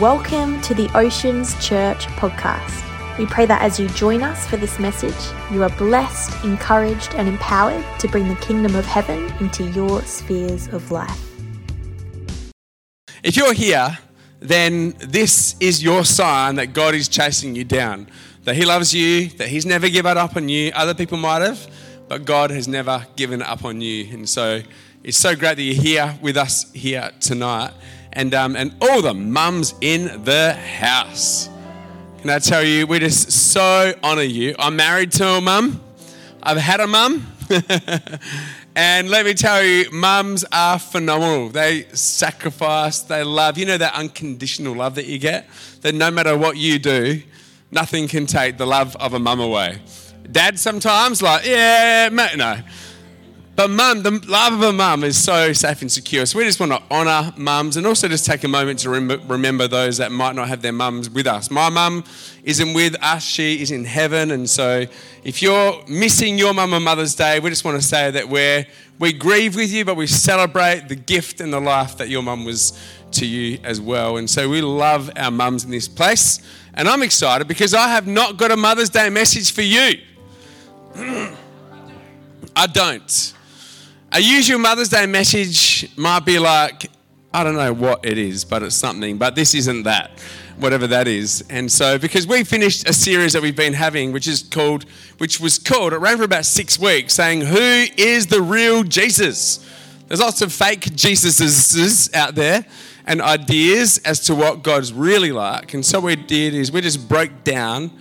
Welcome to the Oceans Church podcast. We pray that as you join us for this message, you are blessed, encouraged, and empowered to bring the kingdom of heaven into your spheres of life. If you're here, then this is your sign that God is chasing you down. That He loves you, that He's never given up on you. Other people might have, but God has never given up on you. And so it's so great that you're here with us here tonight. And, um, and all the mums in the house. Can I tell you, we just so honor you. I'm married to a mum, I've had a mum. and let me tell you, mums are phenomenal. They sacrifice, they love. You know that unconditional love that you get? That no matter what you do, nothing can take the love of a mum away. Dad sometimes, like, yeah, mate, no. But mum, the love of a mum is so safe and secure. So we just want to honour mums and also just take a moment to rem- remember those that might not have their mums with us. My mum isn't with us, she is in heaven. And so if you're missing your mum on Mother's Day, we just want to say that we're, we grieve with you, but we celebrate the gift and the life that your mum was to you as well. And so we love our mums in this place. And I'm excited because I have not got a Mother's Day message for you. I don't. A usual Mother's Day message might be like, I don't know what it is, but it's something. But this isn't that, whatever that is. And so, because we finished a series that we've been having, which is called, which was called, it ran for about six weeks, saying, "Who is the real Jesus?" There's lots of fake Jesuses out there and ideas as to what God's really like. And so what we did is we just broke down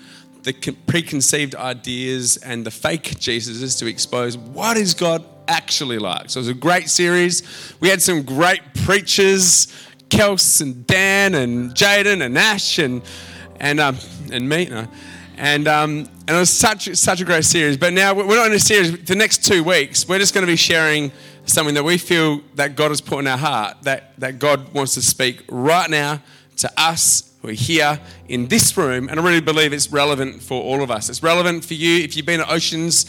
the preconceived ideas and the fake Jesuses to expose what is God actually like. So it was a great series. We had some great preachers, Kels and Dan and Jaden and Ash and and um, and me. No. And um, and it was such such a great series. But now we're not in a series. The next two weeks, we're just going to be sharing something that we feel that God has put in our heart. That that God wants to speak right now to us who are here in this room. And I really believe it's relevant for all of us. It's relevant for you if you've been at Oceans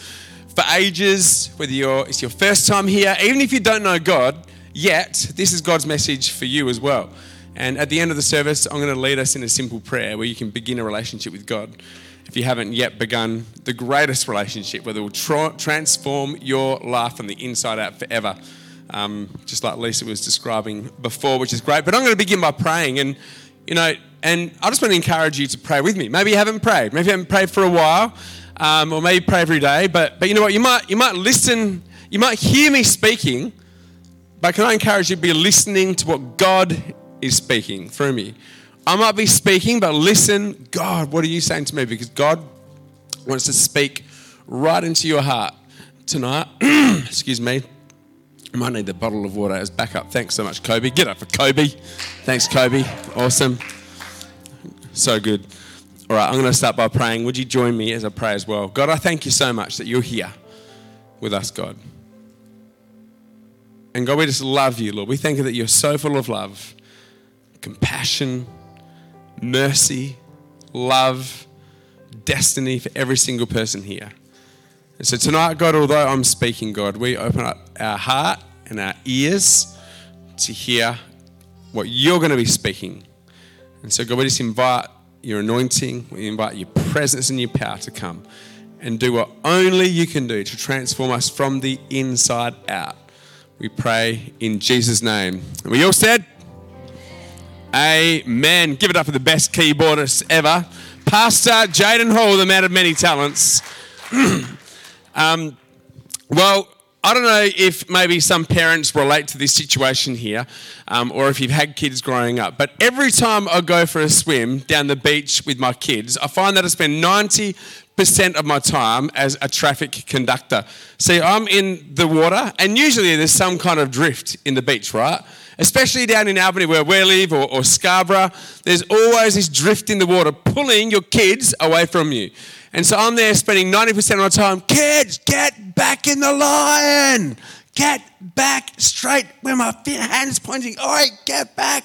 for ages, whether you're, it's your first time here, even if you don't know God yet, this is God's message for you as well. And at the end of the service, I'm going to lead us in a simple prayer where you can begin a relationship with God. If you haven't yet begun the greatest relationship, where it will tra- transform your life from the inside out forever, um, just like Lisa was describing before, which is great. But I'm going to begin by praying, and you know, and I just want to encourage you to pray with me. Maybe you haven't prayed, maybe you haven't prayed for a while um, or maybe pray every day. But, but you know what? You might, you might listen, you might hear me speaking, but can I encourage you to be listening to what God is speaking through me? I might be speaking, but listen, God, what are you saying to me? Because God wants to speak right into your heart tonight. Excuse me. I might need the bottle of water as backup. Thanks so much, Kobe. Get up for Kobe. Thanks, Kobe. Awesome. So good. All right, I'm going to start by praying. Would you join me as I pray as well? God, I thank you so much that you're here with us, God. And God, we just love you, Lord. We thank you that you're so full of love, compassion, mercy, love, destiny for every single person here. And so tonight, God, although I'm speaking, God, we open up our heart and our ears to hear what you're going to be speaking. And so, God, we just invite your anointing. We invite your presence and your power to come and do what only you can do to transform us from the inside out. We pray in Jesus' name. We all said, Amen. Give it up for the best keyboardist ever, Pastor Jaden Hall, the man of many talents. um, well, I don't know if maybe some parents relate to this situation here, um, or if you've had kids growing up, but every time I go for a swim down the beach with my kids, I find that I spend 90% of my time as a traffic conductor. See, I'm in the water, and usually there's some kind of drift in the beach, right? Especially down in Albany where we live or, or Scarborough, there's always this drift in the water pulling your kids away from you. And so I'm there spending 90% of my time, kids, get back in the line. Get back straight where my hand's pointing. All right, get back.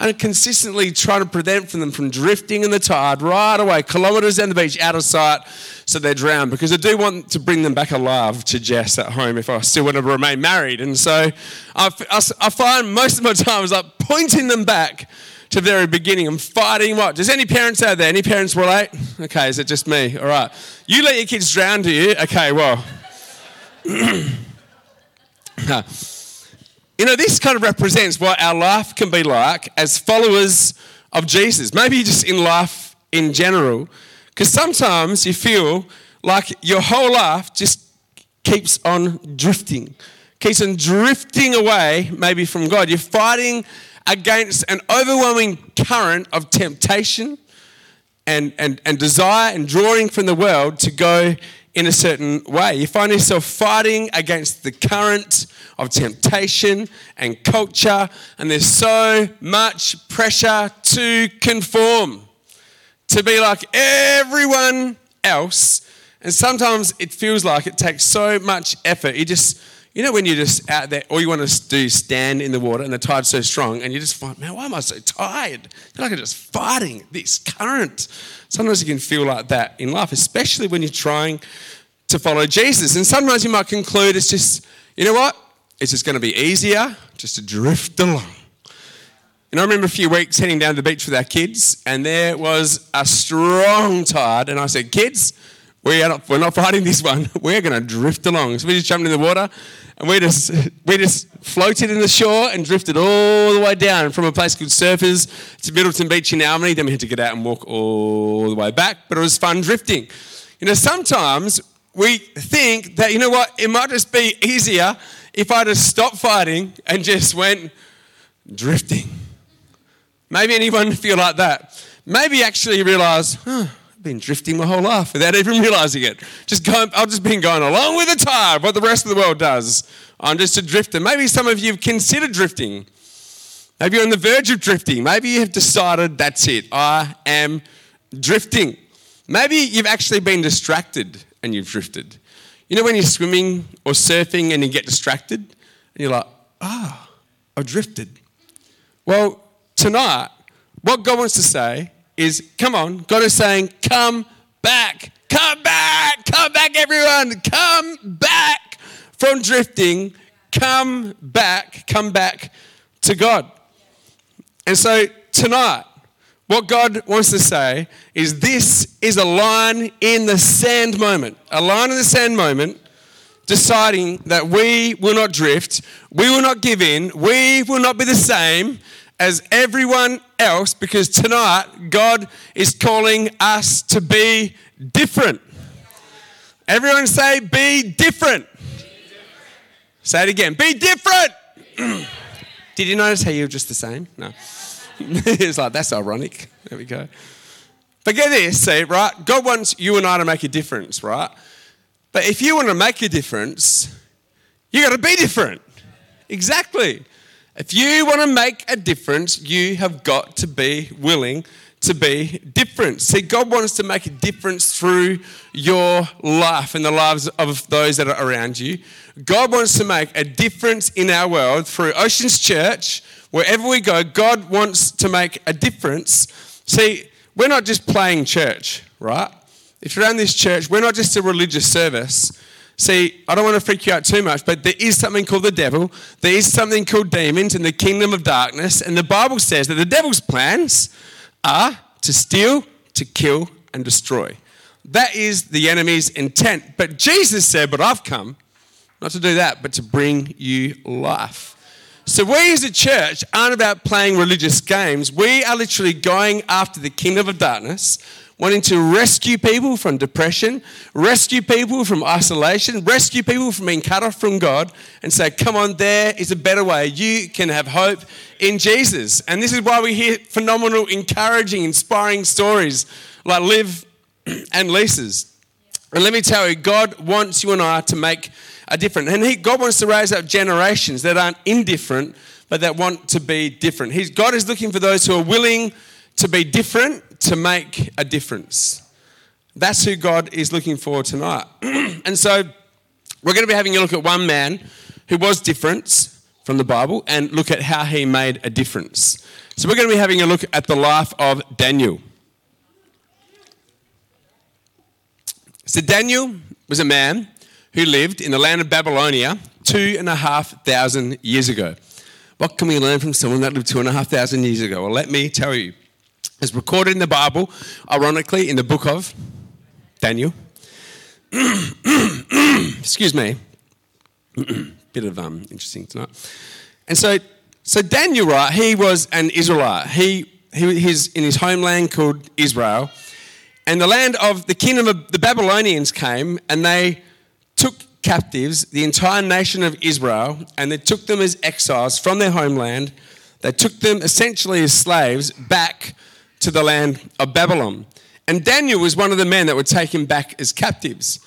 And consistently trying to prevent from them from drifting in the tide right away, kilometres down the beach, out of sight, so they drown. Because I do want to bring them back alive to Jess at home if I still want to remain married. And so I, I, I find most of my time is like pointing them back to the very beginning. I'm fighting what? Does any parents out there? Any parents relate? Okay, is it just me? All right. You let your kids drown, do you? Okay, well. you know, this kind of represents what our life can be like as followers of Jesus. Maybe just in life in general. Because sometimes you feel like your whole life just keeps on drifting, keeps on drifting away, maybe from God. You're fighting against an overwhelming current of temptation and, and, and desire and drawing from the world to go in a certain way. You find yourself fighting against the current of temptation and culture, and there's so much pressure to conform, to be like everyone else. And sometimes it feels like it takes so much effort. You just you know when you're just out there, all you want to do is stand in the water and the tide's so strong, and you just find, man, why am I so tired? Feel like I'm just fighting this current. Sometimes you can feel like that in life, especially when you're trying to follow Jesus. And sometimes you might conclude it's just, you know what? It's just going to be easier just to drift along. And I remember a few weeks heading down to the beach with our kids, and there was a strong tide, and I said, kids, we are not, we're not fighting this one. We're going to drift along. So we just jumped in the water and we just, we just floated in the shore and drifted all the way down from a place called Surfers to Middleton Beach in Albany. Then we had to get out and walk all the way back, but it was fun drifting. You know, sometimes we think that, you know what, it might just be easier if I just stopped fighting and just went drifting. Maybe anyone feel like that. Maybe actually realize, huh, been drifting my whole life without even realizing it. Just going, I've just been going along with the tide, what the rest of the world does. I'm just a drifter. Maybe some of you have considered drifting. Maybe you're on the verge of drifting. Maybe you have decided that's it. I am drifting. Maybe you've actually been distracted and you've drifted. You know when you're swimming or surfing and you get distracted and you're like, ah, oh, I've drifted. Well, tonight, what God wants to say is come on, God is saying, come back, come back, come back, everyone, come back from drifting, come back, come back to God. And so tonight, what God wants to say is this is a line in the sand moment, a line in the sand moment deciding that we will not drift, we will not give in, we will not be the same, as everyone else because tonight God is calling us to be different. Everyone say, be different. Say it again, be different. Did you notice how you were just the same? No. it's like, that's ironic. There we go. But this, see, right? God wants you and I to make a difference, right? But if you want to make a difference, you got to be different. Exactly. If you want to make a difference, you have got to be willing to be different. See, God wants to make a difference through your life and the lives of those that are around you. God wants to make a difference in our world through Oceans Church. Wherever we go, God wants to make a difference. See, we're not just playing church, right? If you're around this church, we're not just a religious service. See, I don't want to freak you out too much, but there is something called the devil. There is something called demons in the kingdom of darkness. And the Bible says that the devil's plans are to steal, to kill, and destroy. That is the enemy's intent. But Jesus said, But I've come not to do that, but to bring you life. So, we as a church aren't about playing religious games. We are literally going after the kingdom of darkness wanting to rescue people from depression, rescue people from isolation, rescue people from being cut off from God, and say, Come on, there is a better way. You can have hope in Jesus. And this is why we hear phenomenal, encouraging, inspiring stories like Liv and Lisa's. And let me tell you, God wants you and I to make a difference. And he, God wants to raise up generations that aren't indifferent, but that want to be different. He's, God is looking for those who are willing to be different, to make a difference. That's who God is looking for tonight. and so we're going to be having a look at one man who was different from the Bible and look at how he made a difference. So we're going to be having a look at the life of Daniel. So Daniel was a man who lived in the land of Babylonia two and a half thousand years ago. What can we learn from someone that lived two and a half thousand years ago? Well, let me tell you. It's recorded in the Bible, ironically, in the book of Daniel. Excuse me. Bit of um, interesting tonight. And so, so Daniel, right, he was an Israelite. He, he he's in his homeland called Israel. And the land of the kingdom of the Babylonians came and they took captives the entire nation of Israel and they took them as exiles from their homeland. They took them essentially as slaves back to the land of Babylon. And Daniel was one of the men that were taken back as captives.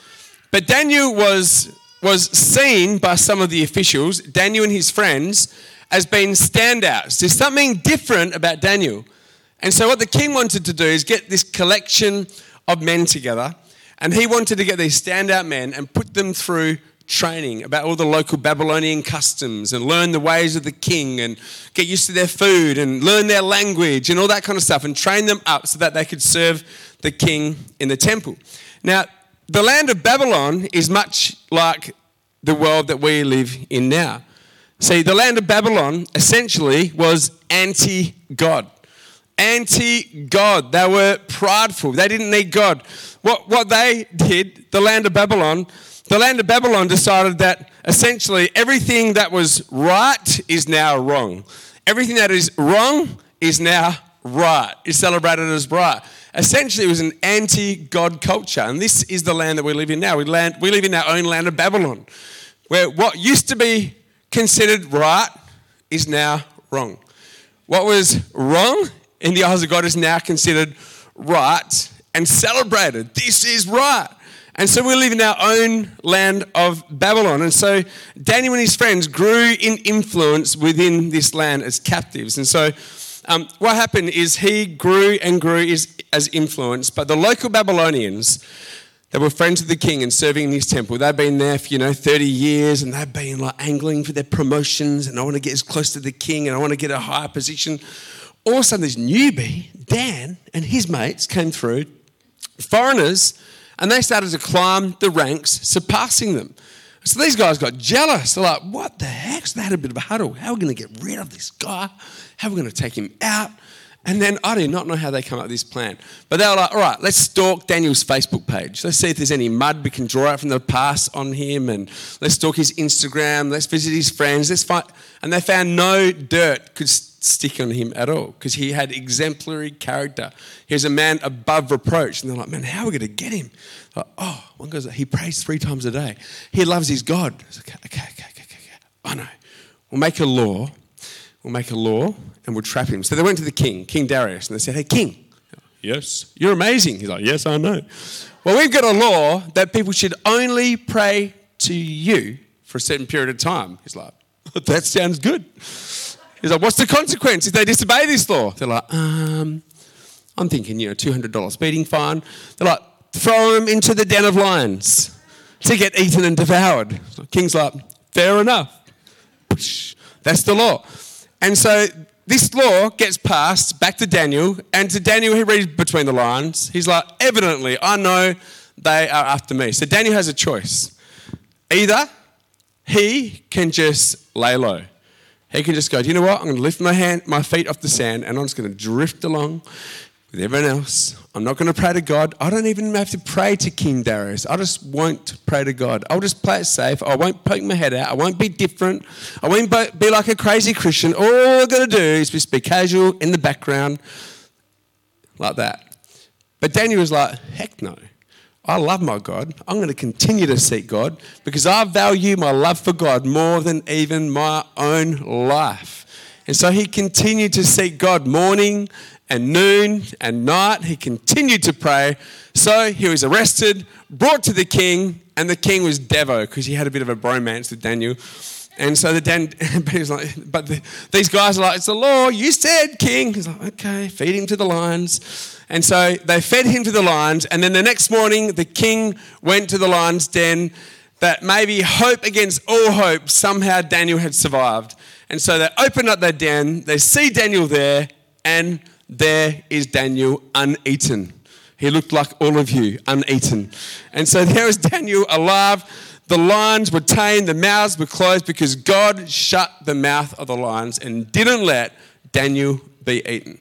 But Daniel was, was seen by some of the officials, Daniel and his friends, as being standouts. There's something different about Daniel. And so, what the king wanted to do is get this collection of men together, and he wanted to get these standout men and put them through training about all the local Babylonian customs and learn the ways of the king and get used to their food and learn their language and all that kind of stuff and train them up so that they could serve the king in the temple. Now, the land of Babylon is much like the world that we live in now. See, the land of Babylon essentially was anti God. Anti God. They were prideful. They didn't need God. What, what they did, the land of Babylon, the land of Babylon decided that essentially everything that was right is now wrong. Everything that is wrong is now right, is celebrated as right. Essentially, it was an anti God culture. And this is the land that we live in now. We, land, we live in our own land of Babylon, where what used to be considered right is now wrong. What was wrong in the eyes of God is now considered right and celebrated. This is right. And so we live in our own land of Babylon. And so Daniel and his friends grew in influence within this land as captives. And so um, what happened is he grew and grew as, as influence, but the local Babylonians, they were friends of the king and serving in his temple. They'd been there for, you know, 30 years and they'd been like angling for their promotions and I want to get as close to the king and I want to get a higher position. All of a sudden, this newbie, Dan, and his mates came through, foreigners and they started to climb the ranks, surpassing them. So these guys got jealous. They're like, what the heck? So they had a bit of a huddle. How are we going to get rid of this guy? How are we going to take him out? And then I do not know how they come up with this plan. But they were like, all right, let's stalk Daniel's Facebook page. Let's see if there's any mud we can draw out from the past on him. And let's stalk his Instagram. Let's visit his friends. Let's find. And they found no dirt could stick on him at all because he had exemplary character. He was a man above reproach. And they're like, man, how are we going to get him? Like, oh, one goes, he prays three times a day. He loves his God. Okay, okay, okay, okay, okay. I know. We'll make a law. We'll make a law and we'll trap him. So they went to the king, King Darius, and they said, hey, king, yes, you're amazing. He's like, yes, I know. Well, we've got a law that people should only pray to you for a certain period of time. He's like, that sounds good. He's like, what's the consequence if they disobey this law? They're like, um, I'm thinking, you know, $200 speeding fine. They're like, throw him into the den of lions to get eaten and devoured. King's like, fair enough. That's the law. And so this law gets passed back to Daniel, and to Daniel, he reads between the lines. He's like, evidently, I know they are after me. So Daniel has a choice. Either he can just lay low he can just go, Do you know what? I'm going to lift my hand, my feet off the sand, and I'm just going to drift along with everyone else. I'm not going to pray to God. I don't even have to pray to King Darius. I just won't pray to God. I'll just play it safe. I won't poke my head out. I won't be different. I won't be like a crazy Christian. All I'm going to do is just be casual in the background, like that. But Daniel was like, Heck no. I love my God. I'm going to continue to seek God because I value my love for God more than even my own life. And so he continued to seek God morning and noon and night. He continued to pray. So he was arrested, brought to the king, and the king was Devo because he had a bit of a bromance with Daniel. And so the Dan, but he's like, but the, these guys are like, it's the law. You said, king. He's like, okay, feed him to the lions. And so they fed him to the lions. And then the next morning, the king went to the lion's den that maybe hope against all hope, somehow Daniel had survived. And so they open up their den, they see Daniel there, and there is Daniel uneaten. He looked like all of you, uneaten. And so there is Daniel alive. the lions were tamed, the mouths were closed because God shut the mouth of the lions and didn't let Daniel be eaten.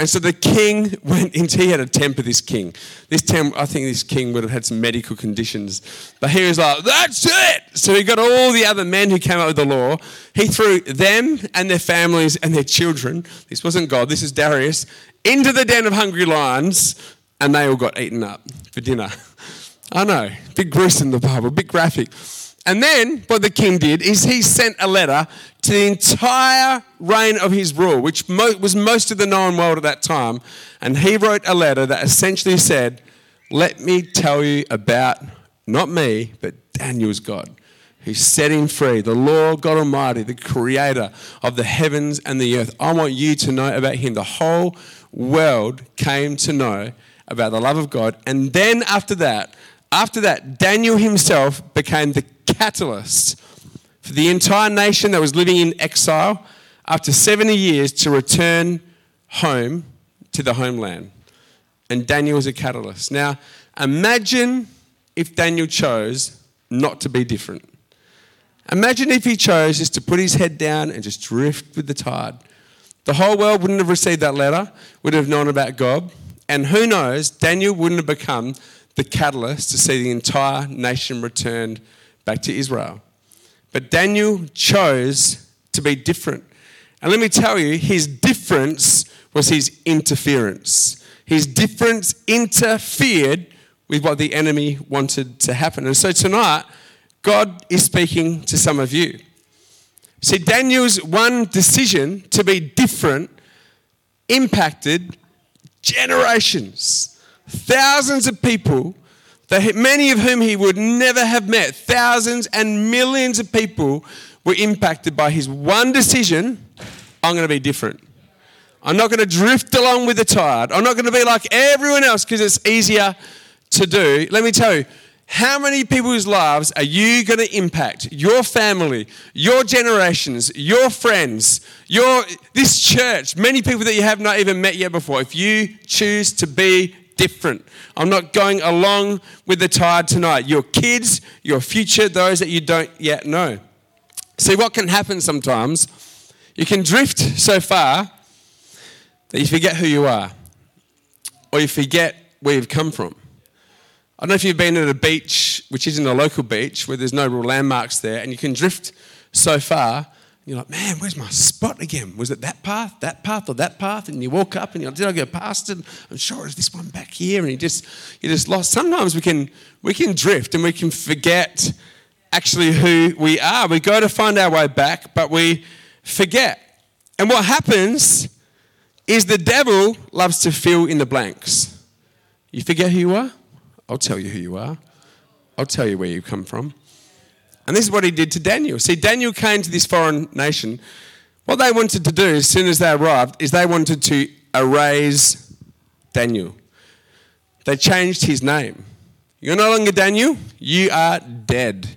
And so the king went into, he had a temper, this king. This temper, I think this king would have had some medical conditions. But he was like, that's it. So he got all the other men who came up with the law. He threw them and their families and their children, this wasn't God, this is Darius, into the den of hungry lions, and they all got eaten up for dinner. I know, big gruesome in the Bible, big graphic. And then what the king did is he sent a letter to the entire reign of his rule, which mo- was most of the known world at that time. And he wrote a letter that essentially said, Let me tell you about not me, but Daniel's God, who set him free, the Lord God Almighty, the creator of the heavens and the earth. I want you to know about him. The whole world came to know about the love of God. And then after that, after that, Daniel himself became the catalyst for the entire nation that was living in exile after 70 years to return home to the homeland. And Daniel was a catalyst. Now, imagine if Daniel chose not to be different. Imagine if he chose just to put his head down and just drift with the tide. The whole world wouldn't have received that letter, would have known about God. And who knows, Daniel wouldn't have become the catalyst to see the entire nation returned back to Israel. But Daniel chose to be different. And let me tell you, his difference was his interference. His difference interfered with what the enemy wanted to happen. And so tonight, God is speaking to some of you. See, Daniel's one decision to be different impacted generations, thousands of people that many of whom he would never have met, thousands and millions of people were impacted by his one decision I'm going to be different. I'm not going to drift along with the tide. I'm not going to be like everyone else because it's easier to do. Let me tell you, how many people's lives are you going to impact? Your family, your generations, your friends, your this church, many people that you have not even met yet before. If you choose to be different. I'm not going along with the tide tonight. Your kids, your future, those that you don't yet know. See, what can happen sometimes, you can drift so far that you forget who you are or you forget where you've come from. I don't know if you've been at a beach, which isn't a local beach, where there's no real landmarks there, and you can drift so far you're like, man, where's my spot again? Was it that path, that path, or that path? And you walk up and you're like, did I go past it? I'm sure it's this one back here. And you just you just lost. Sometimes we can we can drift and we can forget actually who we are. We go to find our way back, but we forget. And what happens is the devil loves to fill in the blanks. You forget who you are? I'll tell you who you are. I'll tell you where you come from. And this is what he did to Daniel. See, Daniel came to this foreign nation. What they wanted to do as soon as they arrived is they wanted to erase Daniel. They changed his name. You're no longer Daniel, you are dead.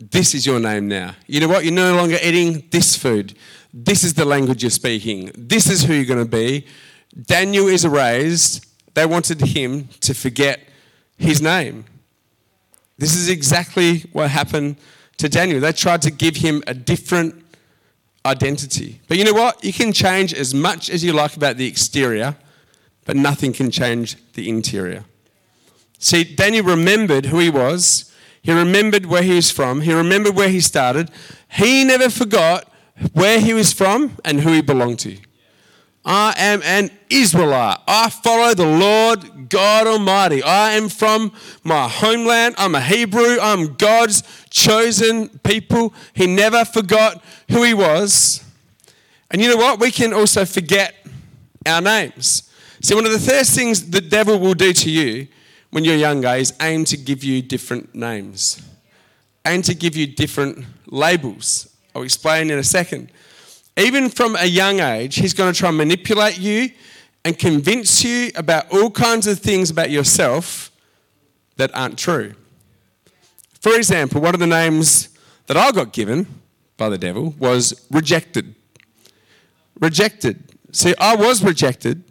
This is your name now. You know what? You're no longer eating this food. This is the language you're speaking. This is who you're going to be. Daniel is erased. They wanted him to forget his name. This is exactly what happened to Daniel. They tried to give him a different identity. But you know what? You can change as much as you like about the exterior, but nothing can change the interior. See, Daniel remembered who he was. He remembered where he was from. He remembered where he started. He never forgot where he was from and who he belonged to. I am an Israelite. I follow the Lord God Almighty. I am from my homeland. I'm a Hebrew. I'm God's chosen people. He never forgot who he was. And you know what? We can also forget our names. See, one of the first things the devil will do to you when you're younger is aim to give you different names, aim to give you different labels. I'll explain in a second even from a young age, he's going to try and manipulate you and convince you about all kinds of things about yourself that aren't true. For example, one of the names that I got given by the devil was rejected. Rejected. See, I was rejected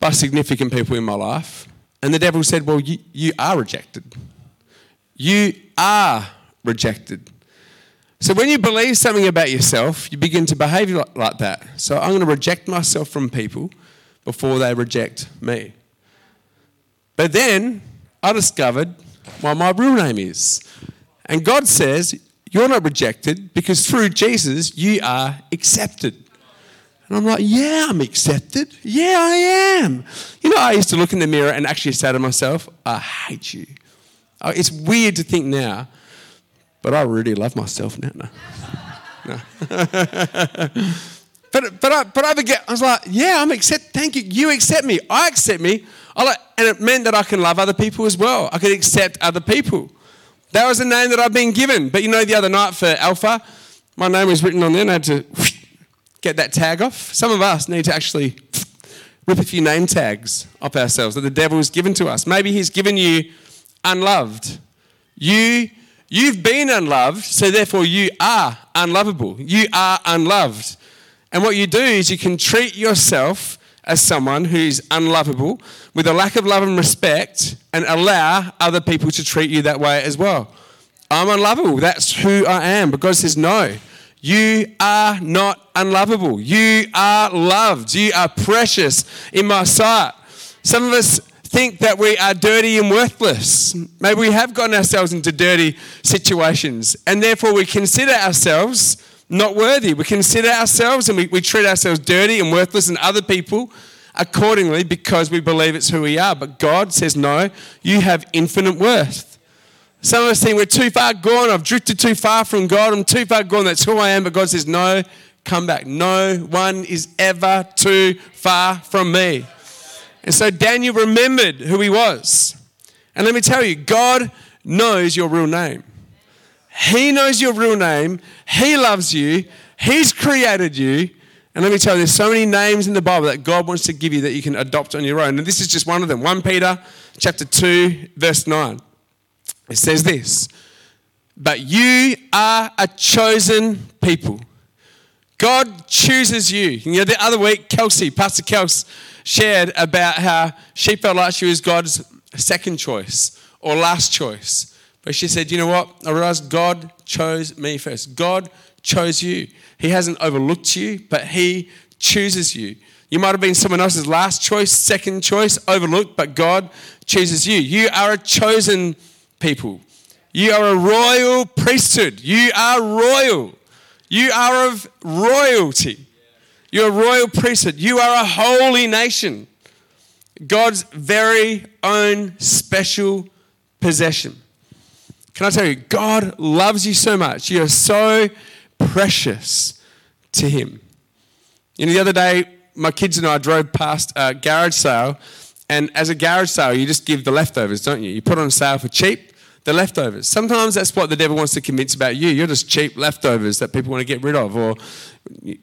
by significant people in my life, and the devil said, Well, you, you are rejected. you are rejected. So when you believe something about yourself, you begin to behave like that. So I'm going to reject myself from people before they reject me. But then I discovered what my real name is. And God says, You're not rejected because through Jesus you are accepted. And I'm like, Yeah, I'm accepted. Yeah, I am. You know, I used to look in the mirror and actually say to myself, I hate you. Oh, it's weird to think now, but I really love myself now. No. no. but, but, I, but I, forget, I was like, yeah, I'm accept. Thank you. You accept me. I accept me. I like, and it meant that I can love other people as well. I could accept other people. That was the name that I've been given. But you know, the other night for Alpha, my name was written on there and I had to get that tag off. Some of us need to actually rip a few name tags off ourselves that the devil has given to us. Maybe he's given you unloved. You, you've been unloved, so therefore you are unlovable. You are unloved. And what you do is you can treat yourself as someone who's unlovable with a lack of love and respect and allow other people to treat you that way as well. I'm unlovable. That's who I am. But God says, no, you are not unlovable. You are loved. You are precious in my sight. Some of us think that we are dirty and worthless. Maybe we have gotten ourselves into dirty situations, and therefore we consider ourselves not worthy. We consider ourselves and we, we treat ourselves dirty and worthless, and other people accordingly because we believe it's who we are. But God says, No, you have infinite worth. Some of us think we're too far gone. I've drifted too far from God. I'm too far gone. That's who I am. But God says, No, come back. No one is ever too far from me. And so Daniel remembered who he was. And let me tell you, God knows your real name. He knows your real name. He loves you. He's created you. And let me tell you, there's so many names in the Bible that God wants to give you that you can adopt on your own. And this is just one of them. 1 Peter chapter 2, verse 9. It says this But you are a chosen people. God chooses you. You know, the other week, Kelsey, Pastor Kelsey, shared about how she felt like she was God's second choice or last choice. But she said, you know what? I realized God chose me first. God chose you. He hasn't overlooked you, but He chooses you. You might have been someone else's last choice, second choice, overlooked, but God chooses you. You are a chosen people. You are a royal priesthood. You are royal. You are of royalty. You're a royal priesthood. You are a holy nation. God's very own special possession. Can I tell you, God loves you so much. You are so precious to Him. You know, the other day, my kids and I drove past a garage sale, and as a garage sale, you just give the leftovers, don't you? You put on sale for cheap the leftovers. Sometimes that's what the devil wants to convince about you. You're just cheap leftovers that people want to get rid of. Or,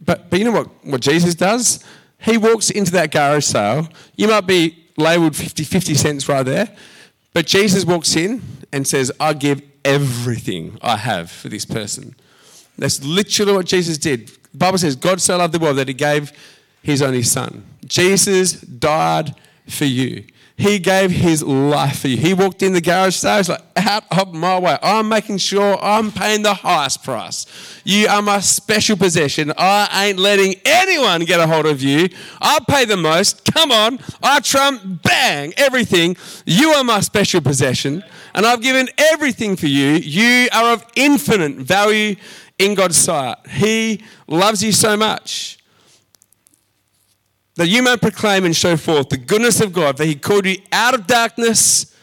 but, but you know what, what Jesus does? He walks into that garage sale. You might be labeled 50, 50 cents right there. But Jesus walks in and says, I give everything I have for this person. That's literally what Jesus did. The Bible says, God so loved the world that he gave his only son. Jesus died for you. He gave his life for you. He walked in the garage sale, like, out of my way. I'm making sure I'm paying the highest price. You are my special possession. I ain't letting anyone get a hold of you. I pay the most. Come on. I trump, bang, everything. You are my special possession, and I've given everything for you. You are of infinite value in God's sight. He loves you so much that you may proclaim and show forth the goodness of God, that He called you out of darkness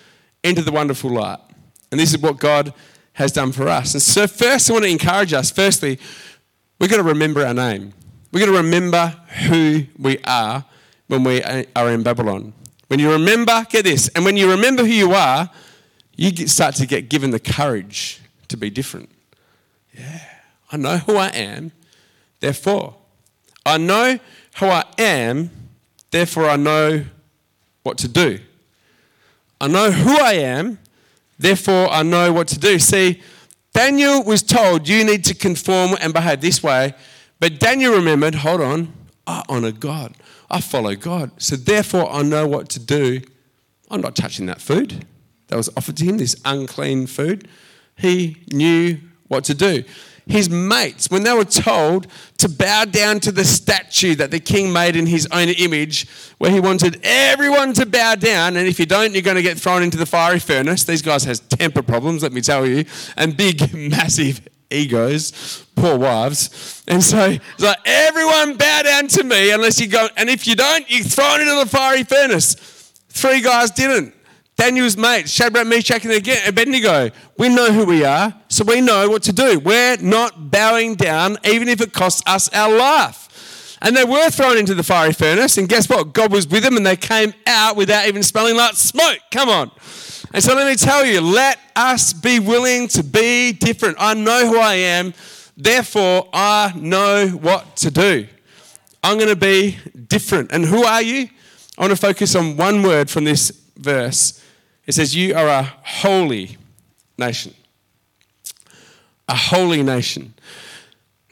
into the wonderful light. And this is what God has done for us. And so, first, I want to encourage us. Firstly, we've got to remember our name. We've got to remember who we are when we are in Babylon. When you remember, get this, and when you remember who you are, you start to get given the courage to be different. Yeah, I know who I am, therefore. I know who I am, therefore I know what to do. I know who I am, therefore I know what to do. See, Daniel was told you need to conform and behave this way, but Daniel remembered hold on, I honor God, I follow God, so therefore I know what to do. I'm not touching that food. that was offered to him, this unclean food, he knew what to do. His mates, when they were told to bow down to the statue that the king made in his own image, where he wanted everyone to bow down, and if you don't, you're going to get thrown into the fiery furnace. These guys has temper problems, let me tell you, and big, massive egos, poor wives. And so it's like, everyone bow down to me unless you go, and if you don't, you're thrown into the fiery furnace. Three guys didn't. Daniel's mates, Shadrach, Meshach, and Abednego. We know who we are, so we know what to do. We're not bowing down, even if it costs us our life. And they were thrown into the fiery furnace, and guess what? God was with them, and they came out without even smelling like smoke. Come on. And so let me tell you, let us be willing to be different. I know who I am, therefore I know what to do. I'm going to be different. And who are you? I want to focus on one word from this verse it says, You are a holy nation. A holy nation.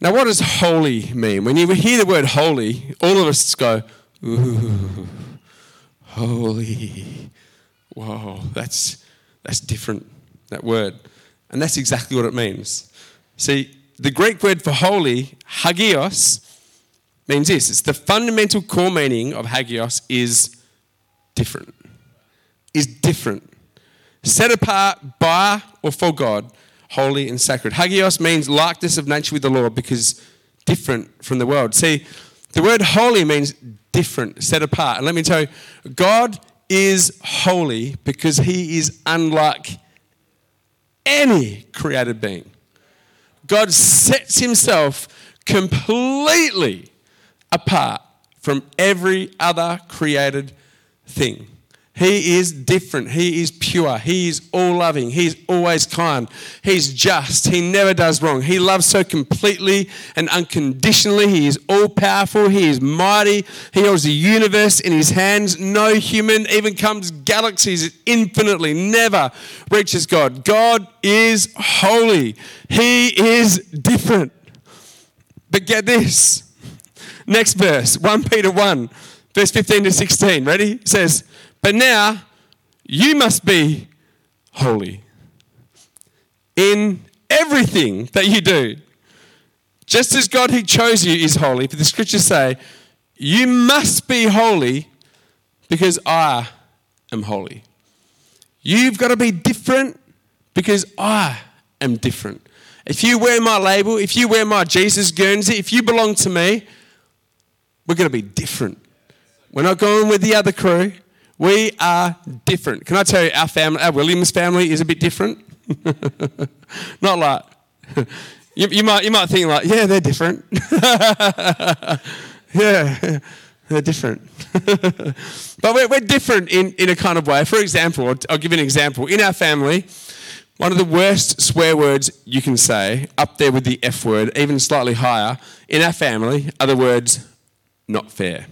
Now, what does holy mean? When you hear the word holy, all of us go, Ooh, holy. Whoa, that's, that's different, that word. And that's exactly what it means. See, the Greek word for holy, hagios, means this. It's the fundamental core meaning of hagios is different is different. Set apart by or for God, holy and sacred. Hagios means likeness of nature with the Lord because different from the world. See, the word holy means different, set apart. And let me tell you, God is holy because he is unlike any created being. God sets himself completely apart from every other created thing. He is different. He is pure. He is all loving. He's always kind. He's just. He never does wrong. He loves so completely and unconditionally. He is all powerful. He is mighty. He holds the universe in his hands. No human, even comes galaxies infinitely, never reaches God. God is holy. He is different. But get this. Next verse, 1 Peter 1, verse 15 to 16. Ready? It says, but now you must be holy in everything that you do. Just as God who chose you is holy, for the scriptures say, you must be holy because I am holy. You've got to be different because I am different. If you wear my label, if you wear my Jesus Guernsey, if you belong to me, we're going to be different. We're not going with the other crew. We are different. Can I tell you, our family, our Williams family is a bit different. Not like, you, you, might, you might think like, yeah, they're different. yeah, they're different. but we're, we're different in, in a kind of way. For example, I'll, I'll give you an example. In our family, one of the worst swear words you can say, up there with the F word, even slightly higher, in our family are the words not fair.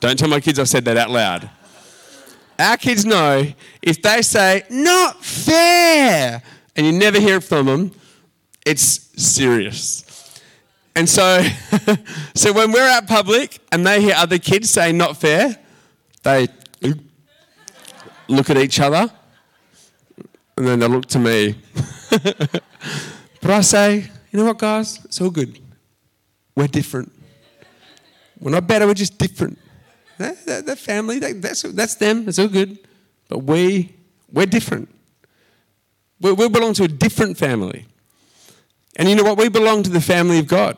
Don't tell my kids I said that out loud. Our kids know if they say, not fair, and you never hear it from them, it's serious. And so, so when we're out public and they hear other kids say not fair, they look at each other and then they look to me. but I say, you know what, guys? It's all good. We're different. We're not better, we're just different. That, that, family, that, that's, that's them. It's all good. But we, we're different. We, we belong to a different family. And you know what? We belong to the family of God.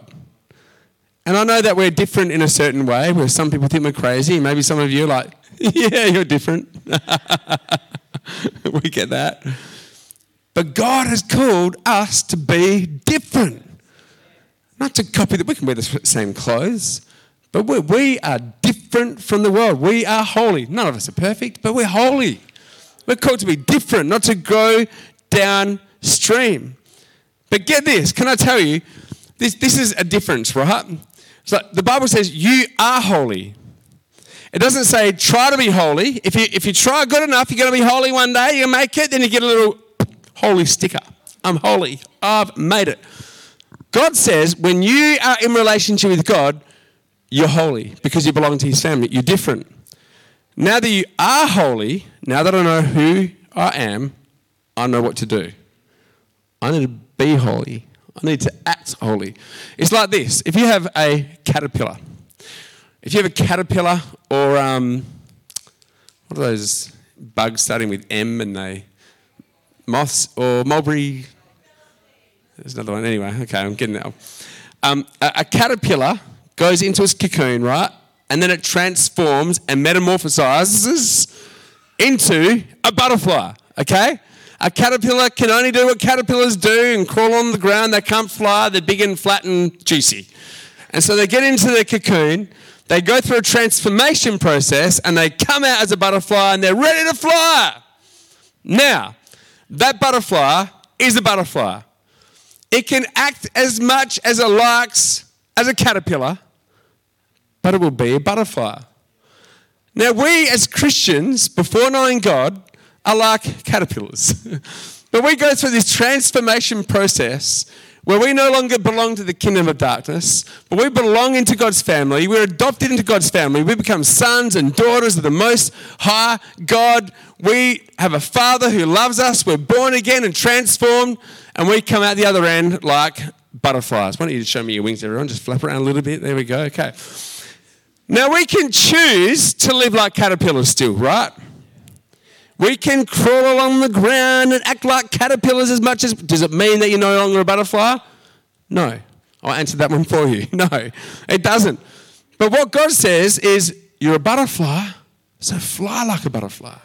And I know that we're different in a certain way, where some people think we're crazy. Maybe some of you are like, yeah, you're different. we get that. But God has called us to be different. Not to copy that. We can wear the same clothes. But we, we are different from the world. We are holy. None of us are perfect, but we're holy. We're called to be different, not to go downstream. But get this, can I tell you, this, this is a difference, right? So the Bible says you are holy. It doesn't say try to be holy. If you, if you try good enough, you're going to be holy one day, you make it, then you get a little holy sticker. I'm holy. I've made it. God says when you are in relationship with God, you're holy because you belong to his family. You're different. Now that you are holy, now that I know who I am, I know what to do. I need to be holy. I need to act holy. It's like this if you have a caterpillar, if you have a caterpillar or um, what are those bugs starting with M and they moths or mulberry? There's another one. Anyway, okay, I'm getting it. Um, a, a caterpillar goes into its cocoon, right? And then it transforms and metamorphosizes into a butterfly, okay? A caterpillar can only do what caterpillars do and crawl on the ground. They can't fly, they're big and flat and juicy. And so they get into the cocoon, they go through a transformation process, and they come out as a butterfly and they're ready to fly. Now, that butterfly is a butterfly. It can act as much as it likes as a caterpillar, but it will be a butterfly. Now, we as Christians, before knowing God, are like caterpillars. but we go through this transformation process where we no longer belong to the kingdom of darkness, but we belong into God's family. We're adopted into God's family. We become sons and daughters of the Most High God. We have a Father who loves us. We're born again and transformed, and we come out the other end like butterflies. Why don't you show me your wings, everyone? Just flap around a little bit. There we go. Okay. Now we can choose to live like caterpillars still, right? We can crawl along the ground and act like caterpillars as much as. Does it mean that you're no longer a butterfly? No. I'll answer that one for you. No, it doesn't. But what God says is, you're a butterfly, so fly like a butterfly.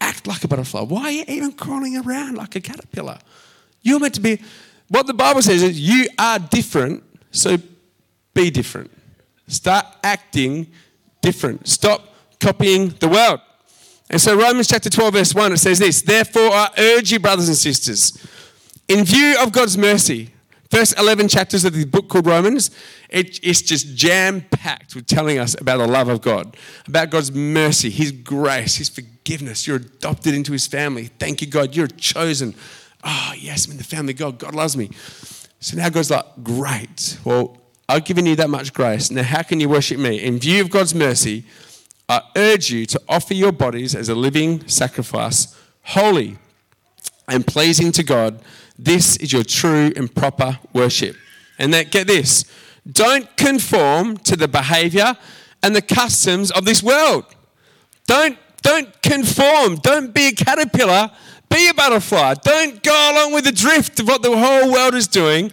Act like a butterfly. Why are you even crawling around like a caterpillar? You're meant to be. What the Bible says is, you are different, so be different. Start acting different. Stop copying the world. And so, Romans chapter 12, verse 1, it says this Therefore, I urge you, brothers and sisters, in view of God's mercy, first 11 chapters of the book called Romans, it, it's just jam packed with telling us about the love of God, about God's mercy, His grace, His forgiveness. You're adopted into His family. Thank you, God. You're chosen. Oh, yes, I'm in the family of God. God loves me. So now God's like, Great. Well, I've given you that much grace. Now, how can you worship me? In view of God's mercy, I urge you to offer your bodies as a living sacrifice, holy and pleasing to God. This is your true and proper worship. And that, get this, don't conform to the behavior and the customs of this world. Don't, don't conform. Don't be a caterpillar. Be a butterfly. Don't go along with the drift of what the whole world is doing,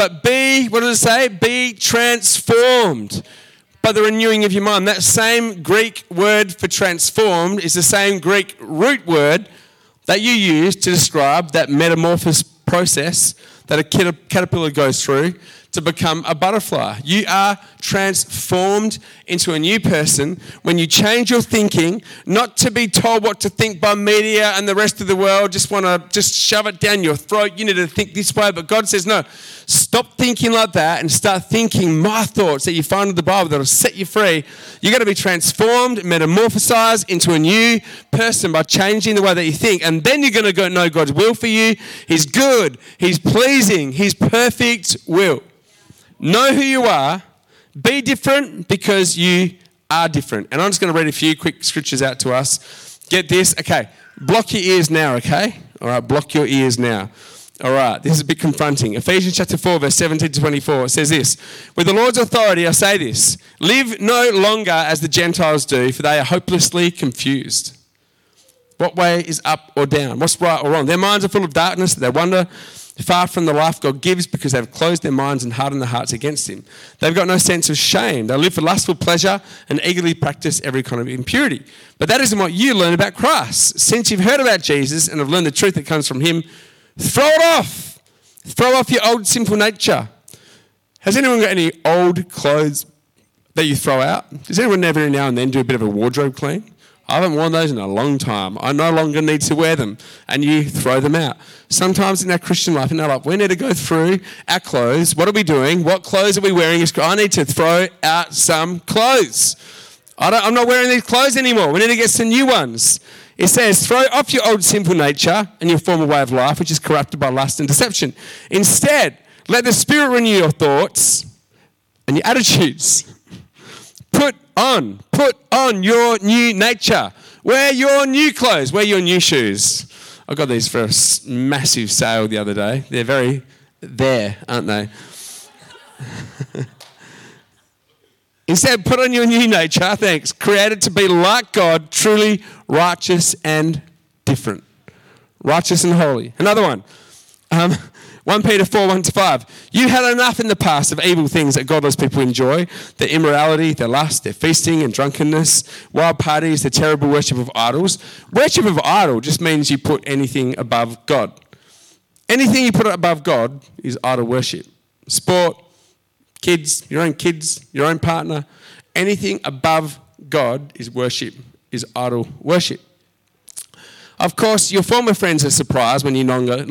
but be, what does it say? Be transformed by the renewing of your mind. That same Greek word for transformed is the same Greek root word that you use to describe that metamorphosis process that a caterpillar goes through to become a butterfly. You are transformed into a new person when you change your thinking, not to be told what to think by media and the rest of the world, just want to just shove it down your throat. You need to think this way. But God says, no, stop thinking like that and start thinking my thoughts that you find in the Bible that'll set you free. You're going to be transformed, metamorphosized into a new person by changing the way that you think. And then you're going to go know God's will for you. He's good, He's pleasing, His perfect will. Know who you are. Be different because you are different. And I'm just going to read a few quick scriptures out to us. Get this. Okay. Block your ears now, okay? All right. Block your ears now. All right, this is a bit confronting. Ephesians chapter 4, verse 17 to 24 says this With the Lord's authority, I say this live no longer as the Gentiles do, for they are hopelessly confused. What way is up or down? What's right or wrong? Their minds are full of darkness. They wonder far from the life God gives because they've closed their minds and hardened their hearts against Him. They've got no sense of shame. They live for lustful pleasure and eagerly practice every kind of impurity. But that isn't what you learn about Christ. Since you've heard about Jesus and have learned the truth that comes from Him, throw it off. Throw off your old sinful nature. Has anyone got any old clothes that you throw out? Does anyone every now and then do a bit of a wardrobe clean? I haven't worn those in a long time. I no longer need to wear them. And you throw them out. Sometimes in our Christian life, in our life, we need to go through our clothes. What are we doing? What clothes are we wearing? I need to throw out some clothes. I am not wearing these clothes anymore. We need to get some new ones. It says, throw off your old sinful nature and your former way of life, which is corrupted by lust and deception. Instead, let the Spirit renew your thoughts and your attitudes. On, put on your new nature. Wear your new clothes, wear your new shoes. I got these for a massive sale the other day. They're very there, aren't they? Instead, put on your new nature, thanks, created to be like God, truly righteous and different. Righteous and holy. Another one. Um, 1 Peter 4 1 to 5. You had enough in the past of evil things that godless people enjoy their immorality, their lust, their feasting and drunkenness, wild parties, their terrible worship of idols. Worship of idol just means you put anything above God. Anything you put above God is idol worship. Sport, kids, your own kids, your own partner, anything above God is worship, is idol worship. Of course, your former friends are surprised when you no longer,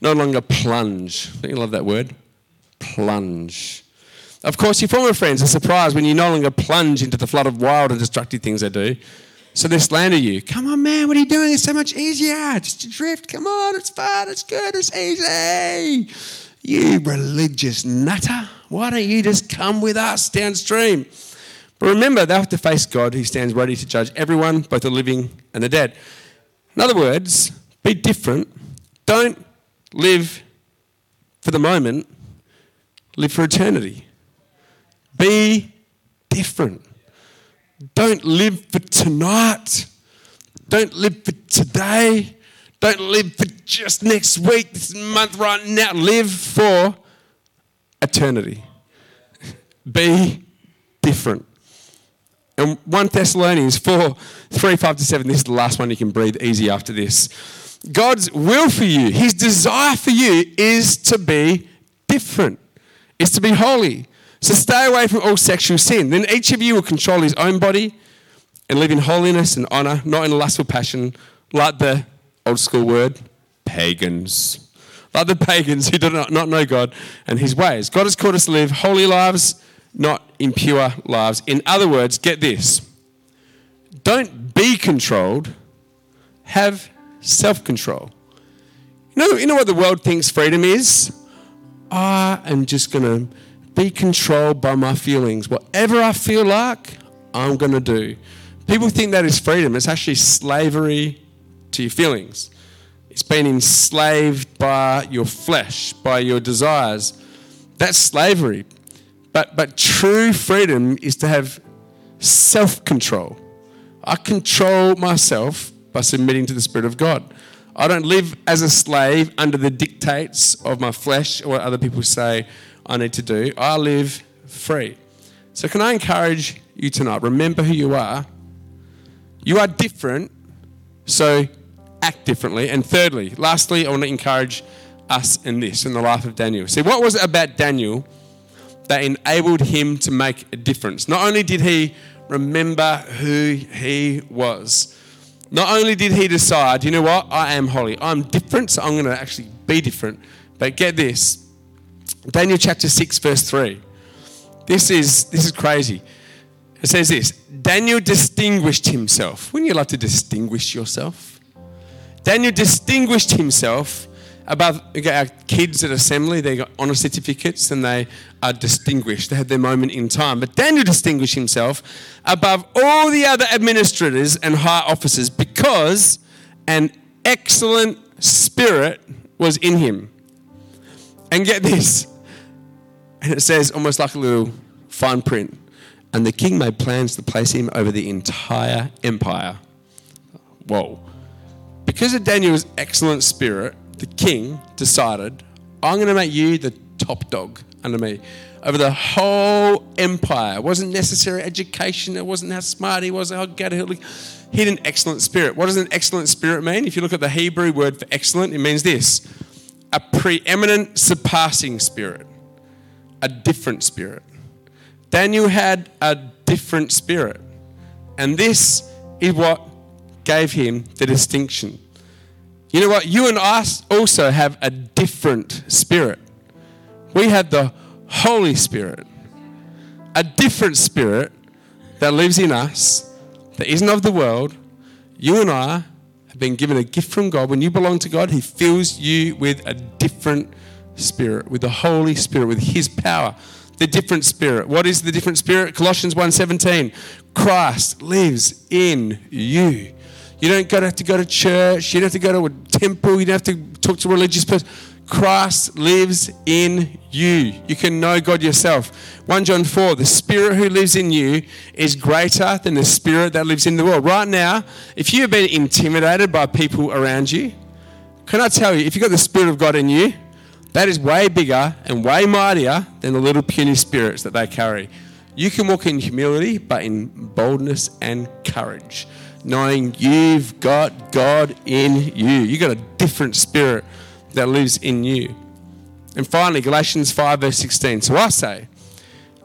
no longer plunge. Don't you love that word? Plunge. Of course, your former friends are surprised when you no longer plunge into the flood of wild and destructive things they do. So they slander you. Come on, man, what are you doing? It's so much easier. Just drift. Come on, it's fun, it's good, it's easy. You religious nutter. Why don't you just come with us downstream? But remember, they have to face God who stands ready to judge everyone, both the living and the dead. In other words, be different. Don't live for the moment, live for eternity. Be different. Don't live for tonight. Don't live for today. Don't live for just next week, this month, right now. Live for eternity. Be different. And 1 Thessalonians 4 3, 5 to 7, this is the last one you can breathe easy after this. God's will for you, his desire for you is to be different, is to be holy. So stay away from all sexual sin. Then each of you will control his own body and live in holiness and honor, not in lustful passion, like the old school word, pagans. Like the pagans who do not, not know God and his ways. God has called us to live holy lives not impure lives. In other words, get this don't be controlled, have self control. You know, you know what the world thinks freedom is? I am just going to be controlled by my feelings. Whatever I feel like, I'm going to do. People think that is freedom. It's actually slavery to your feelings. It's being enslaved by your flesh, by your desires. That's slavery. But, but true freedom is to have self control. I control myself by submitting to the Spirit of God. I don't live as a slave under the dictates of my flesh or what other people say I need to do. I live free. So, can I encourage you tonight? Remember who you are. You are different, so act differently. And thirdly, lastly, I want to encourage us in this, in the life of Daniel. See, what was it about Daniel that enabled him to make a difference. Not only did he remember who he was, not only did he decide, you know what, I am holy, I'm different, so I'm going to actually be different. But get this Daniel chapter 6, verse 3. This is, this is crazy. It says this Daniel distinguished himself. Wouldn't you like to distinguish yourself? Daniel distinguished himself above our kids at assembly, they got honour certificates and they are distinguished. They had their moment in time. But Daniel distinguished himself above all the other administrators and high officers because an excellent spirit was in him. And get this, and it says almost like a little fine print. And the king made plans to place him over the entire empire. Whoa. Because of Daniel's excellent spirit, the king decided, I'm going to make you the top dog under me over the whole empire. It wasn't necessary education. It wasn't how smart he was. How good he He had an excellent spirit. What does an excellent spirit mean? If you look at the Hebrew word for excellent, it means this a preeminent, surpassing spirit, a different spirit. Daniel had a different spirit. And this is what gave him the distinction. You know what? You and I also have a different spirit. We have the Holy Spirit, a different spirit that lives in us, that isn't of the world. You and I have been given a gift from God. When you belong to God, He fills you with a different spirit, with the Holy Spirit, with His power. The different spirit. What is the different spirit? Colossians 1:17. Christ lives in you. You don't have to go to church. You don't have to go to a temple. You don't have to talk to religious person. Christ lives in you. You can know God yourself. 1 John 4 The Spirit who lives in you is greater than the Spirit that lives in the world. Right now, if you have been intimidated by people around you, can I tell you, if you've got the Spirit of God in you, that is way bigger and way mightier than the little puny spirits that they carry. You can walk in humility, but in boldness and courage, knowing you've got God in you. You've got a different spirit that lives in you. And finally, Galatians 5, verse 16. So I say,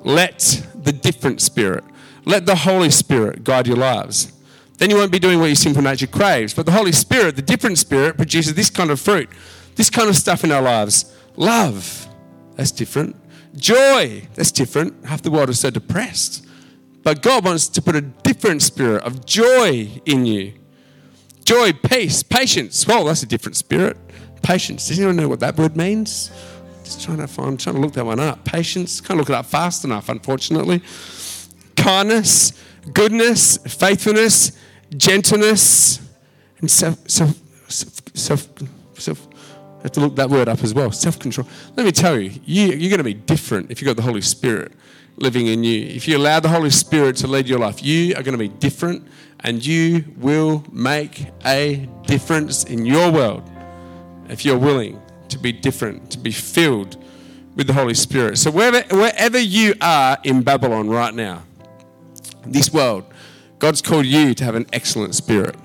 let the different spirit, let the Holy Spirit guide your lives. Then you won't be doing what your sinful nature craves. But the Holy Spirit, the different spirit, produces this kind of fruit, this kind of stuff in our lives. Love, that's different. Joy, that's different. Half the world is so depressed. But God wants to put a different spirit of joy in you. Joy, peace, patience. Well, that's a different spirit. Patience. Does anyone know what that word means? Just trying to find, trying to look that one up. Patience. Can't look it up fast enough, unfortunately. Kindness, goodness, faithfulness, gentleness, and self, self, self, self, self have to look that word up as well. Self control. Let me tell you, you, you're going to be different if you've got the Holy Spirit living in you. If you allow the Holy Spirit to lead your life, you are going to be different and you will make a difference in your world if you're willing to be different, to be filled with the Holy Spirit. So, wherever, wherever you are in Babylon right now, this world, God's called you to have an excellent spirit,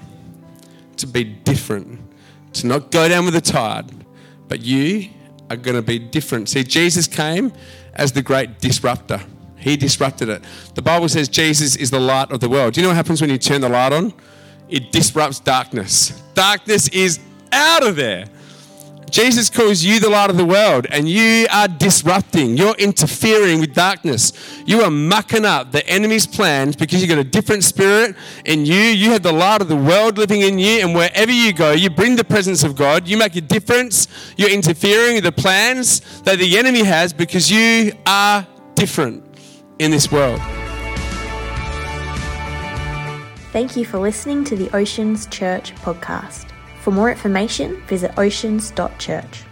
to be different, to not go down with the tide, but you are going to be different. See, Jesus came as the great disruptor. He disrupted it. The Bible says Jesus is the light of the world. Do you know what happens when you turn the light on? It disrupts darkness. Darkness is out of there. Jesus calls you the light of the world, and you are disrupting. You're interfering with darkness. You are mucking up the enemy's plans because you've got a different spirit in you. You have the light of the world living in you, and wherever you go, you bring the presence of God. You make a difference. You're interfering with the plans that the enemy has because you are different in this world. Thank you for listening to the Oceans Church podcast. For more information, visit oceans.church.